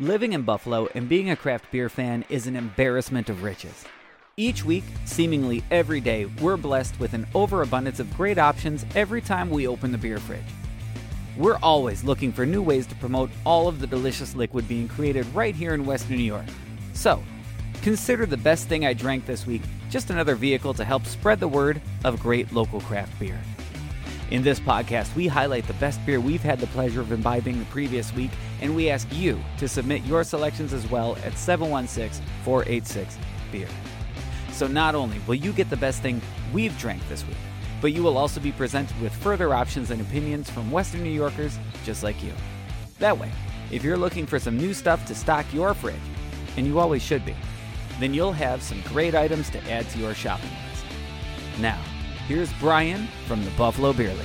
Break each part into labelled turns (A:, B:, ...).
A: Living in Buffalo and being a craft beer fan is an embarrassment of riches. Each week, seemingly every day, we're blessed with an overabundance of great options every time we open the beer fridge. We're always looking for new ways to promote all of the delicious liquid being created right here in Western New York. So, consider the best thing I drank this week just another vehicle to help spread the word of great local craft beer. In this podcast, we highlight the best beer we've had the pleasure of imbibing the previous week, and we ask you to submit your selections as well at 716 486 Beer. So not only will you get the best thing we've drank this week, but you will also be presented with further options and opinions from Western New Yorkers just like you. That way, if you're looking for some new stuff to stock your fridge, and you always should be, then you'll have some great items to add to your shopping list. Now, Here's Brian from the Buffalo Beer League.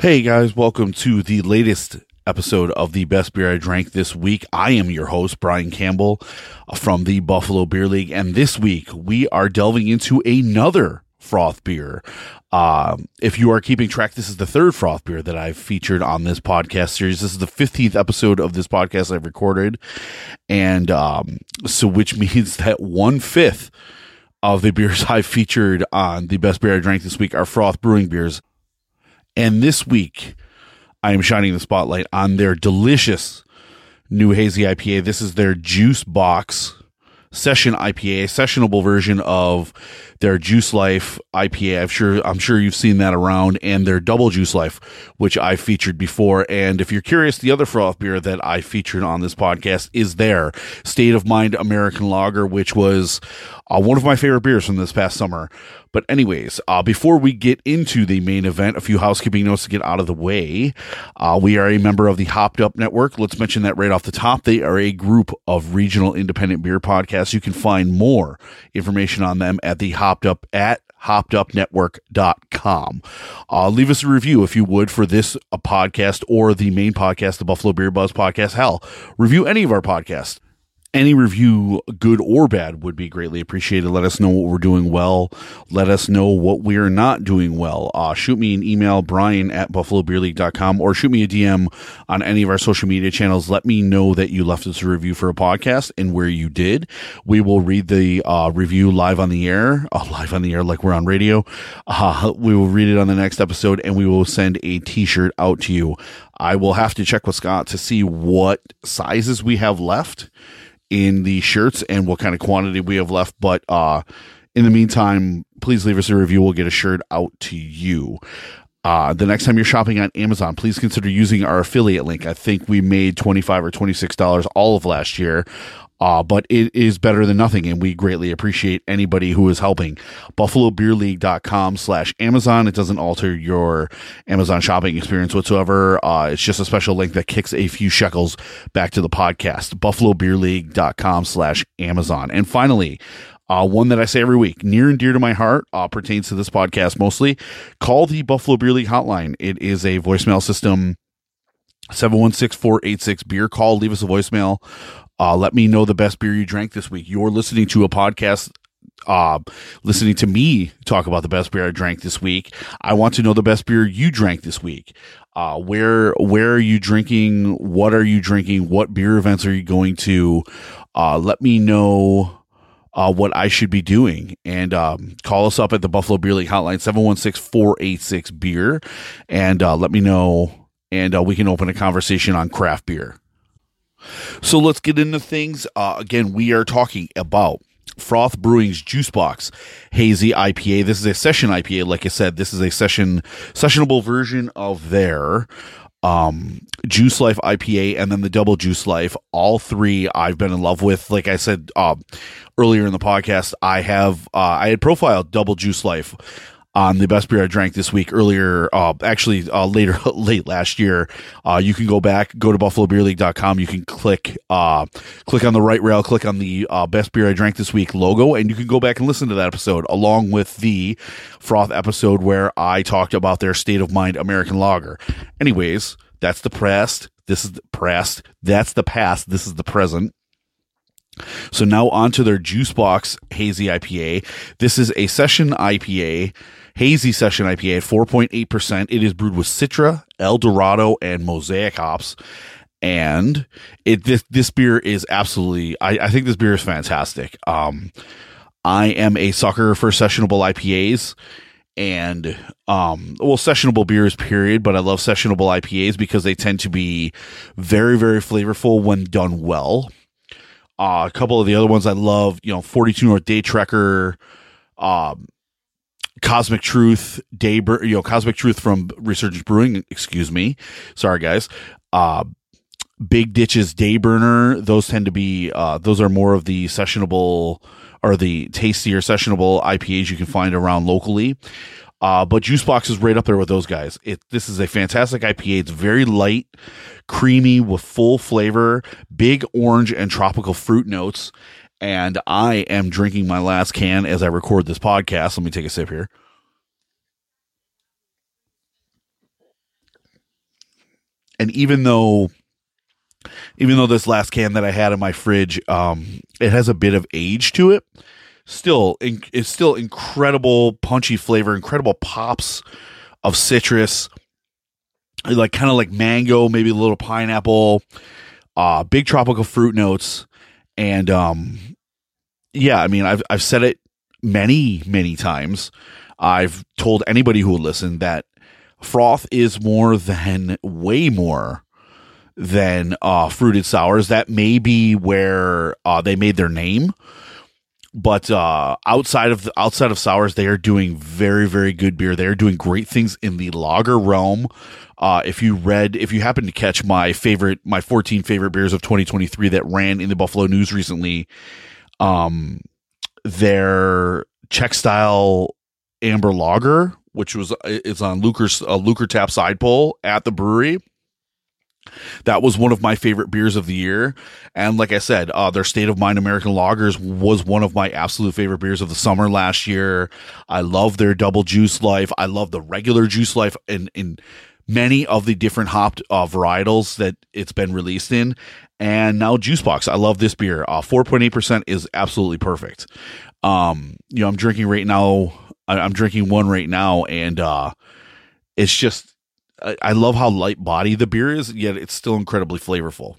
B: Hey guys, welcome to the latest episode of the best beer I drank this week. I am your host, Brian Campbell uh, from the Buffalo Beer League. And this week we are delving into another froth beer. Uh, if you are keeping track, this is the third froth beer that I've featured on this podcast series. This is the 15th episode of this podcast I've recorded. And, um, so which means that one fifth of the beers I featured on the best beer I drank this week are Froth Brewing beers. And this week, I am shining the spotlight on their delicious new hazy IPA. This is their Juice Box Session IPA, a sessionable version of their Juice Life IPA. I'm sure I'm sure you've seen that around, and their Double Juice Life, which I featured before. And if you're curious, the other froth beer that I featured on this podcast is their State of Mind American Lager, which was uh, one of my favorite beers from this past summer. But anyways, uh, before we get into the main event, a few housekeeping notes to get out of the way. Uh, we are a member of the Hopped Up Network. Let's mention that right off the top. They are a group of regional independent beer podcasts. You can find more information on them at the Hopped Up at hoppedupnetwork.com. Uh, leave us a review if you would for this a podcast or the main podcast, the Buffalo Beer Buzz podcast. Hell, review any of our podcasts any review, good or bad, would be greatly appreciated. Let us know what we're doing well. Let us know what we're not doing well. Uh, shoot me an email, brian at buffalobeerleague.com, or shoot me a DM on any of our social media channels. Let me know that you left us a review for a podcast and where you did. We will read the uh, review live on the air, uh, live on the air like we're on radio. Uh, we will read it on the next episode and we will send a t shirt out to you. I will have to check with Scott to see what sizes we have left in the shirts and what kind of quantity we have left. But uh, in the meantime, please leave us a review. We'll get a shirt out to you. Uh, the next time you're shopping on Amazon, please consider using our affiliate link. I think we made 25 or $26 all of last year uh, but it is better than nothing, and we greatly appreciate anybody who is helping. BuffaloBeerLeague.com slash Amazon. It doesn't alter your Amazon shopping experience whatsoever. Uh, it's just a special link that kicks a few shekels back to the podcast. BuffaloBeerLeague.com slash Amazon. And finally, uh, one that I say every week, near and dear to my heart, uh, pertains to this podcast mostly. Call the Buffalo Beer League hotline. It is a voicemail system 716 486 beer call. Leave us a voicemail. Uh, let me know the best beer you drank this week. You're listening to a podcast uh, listening to me talk about the best beer I drank this week. I want to know the best beer you drank this week. Uh, where where are you drinking? What are you drinking? What beer events are you going to? Uh, let me know uh, what I should be doing. And um, call us up at the Buffalo Beer League hotline, 716 486 beer, and uh, let me know. And uh, we can open a conversation on craft beer. So let's get into things. Uh, again, we are talking about Froth Brewing's Juice Box Hazy IPA. This is a session IPA. Like I said, this is a session sessionable version of their um Juice Life IPA and then the Double Juice Life. All three I've been in love with. Like I said uh, earlier in the podcast, I have uh, I had profiled Double Juice Life on the best beer I drank this week earlier, uh, actually, uh, later, late last year. Uh, you can go back, go to buffalobeerleague.com. You can click, uh, click on the right rail, click on the, uh, best beer I drank this week logo, and you can go back and listen to that episode along with the froth episode where I talked about their state of mind American lager. Anyways, that's the past. This is the past. That's the past. This is the present. So now on to their Juice Box Hazy IPA. This is a session IPA hazy session IPA at 4.8%. It is brewed with Citra, El Dorado, and Mosaic hops. and it this this beer is absolutely I, I think this beer is fantastic. Um, I am a sucker for sessionable IPAs and um well sessionable beers period but i love sessionable ipas because they tend to be very very flavorful when done well uh, a couple of the other ones i love you know 42 north day trekker um cosmic truth day you know cosmic truth from resurgence brewing excuse me. Sorry guys. Uh big ditches Hayburner those tend to be uh those are more of the sessionable or the tastier sessionable ipas you can find around locally uh, but Juicebox is right up there with those guys. It this is a fantastic IPA. It's very light, creamy with full flavor, big orange and tropical fruit notes. And I am drinking my last can as I record this podcast. Let me take a sip here. And even though even though this last can that I had in my fridge, um, it has a bit of age to it. Still, it's still incredible punchy flavor, incredible pops of citrus, like kind of like mango, maybe a little pineapple, uh, big tropical fruit notes, and um, yeah, I mean, I've I've said it many many times. I've told anybody who will listen that froth is more than way more than uh, fruited sours. That may be where uh, they made their name. But uh, outside of the, outside of sours, they are doing very very good beer. They are doing great things in the lager realm. Uh, if you read, if you happen to catch my favorite, my 14 favorite beers of 2023 that ran in the Buffalo News recently, um, their Czech style amber lager, which was is on Lukr's uh, Lucre Tap side pull at the brewery that was one of my favorite beers of the year. And like I said, uh, their State of Mind American Lagers was one of my absolute favorite beers of the summer last year. I love their double juice life. I love the regular juice life in, in many of the different hopped uh, varietals that it's been released in. And now Juicebox. I love this beer. Uh, 4.8% is absolutely perfect. Um, you know, I'm drinking right now. I'm drinking one right now and, uh, it's just, I love how light body the beer is, yet it's still incredibly flavorful.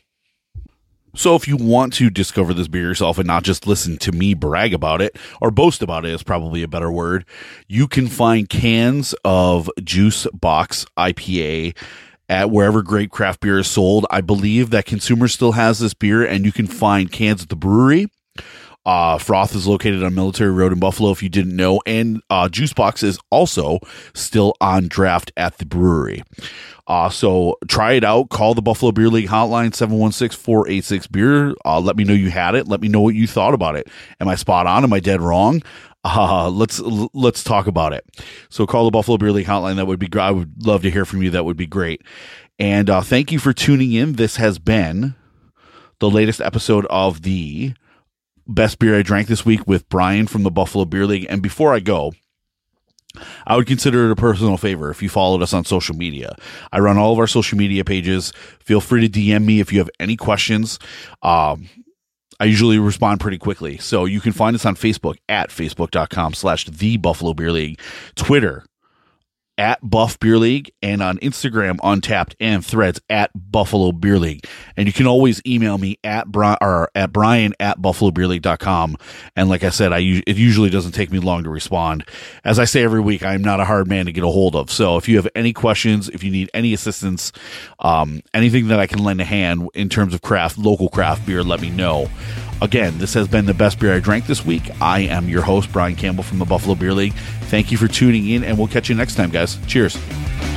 B: So if you want to discover this beer yourself and not just listen to me brag about it or boast about it is probably a better word, you can find cans of Juice Box IPA at wherever great craft beer is sold. I believe that Consumer still has this beer and you can find cans at the brewery. Uh, Froth is located on Military Road in Buffalo, if you didn't know, and uh, Juicebox is also still on draft at the brewery. Uh, so try it out. Call the Buffalo Beer League hotline 716 486 beer. Uh, let me know you had it. Let me know what you thought about it. Am I spot on? Am I dead wrong? Uh, let's let's talk about it. So call the Buffalo Beer League hotline. That would be I would love to hear from you. That would be great. And uh, thank you for tuning in. This has been the latest episode of the best beer I drank this week with Brian from the Buffalo Beer League. And before I go, I would consider it a personal favor if you followed us on social media. I run all of our social media pages. Feel free to DM me if you have any questions. Um, I usually respond pretty quickly. So you can find us on Facebook at facebook.com slash the Buffalo Beer League, Twitter at Buff Beer League and on Instagram, Untappd, and Threads at Buffalo Beer League. And you can always email me at Brian or at Brian at BuffaloBeerLeague.com. And like I said, I it usually doesn't take me long to respond. As I say every week, I'm not a hard man to get a hold of. So if you have any questions, if you need any assistance, um, anything that I can lend a hand in terms of craft, local craft beer, let me know. Again, this has been the best beer I drank this week. I am your host, Brian Campbell from the Buffalo Beer League. Thank you for tuning in, and we'll catch you next time, guys. Cheers.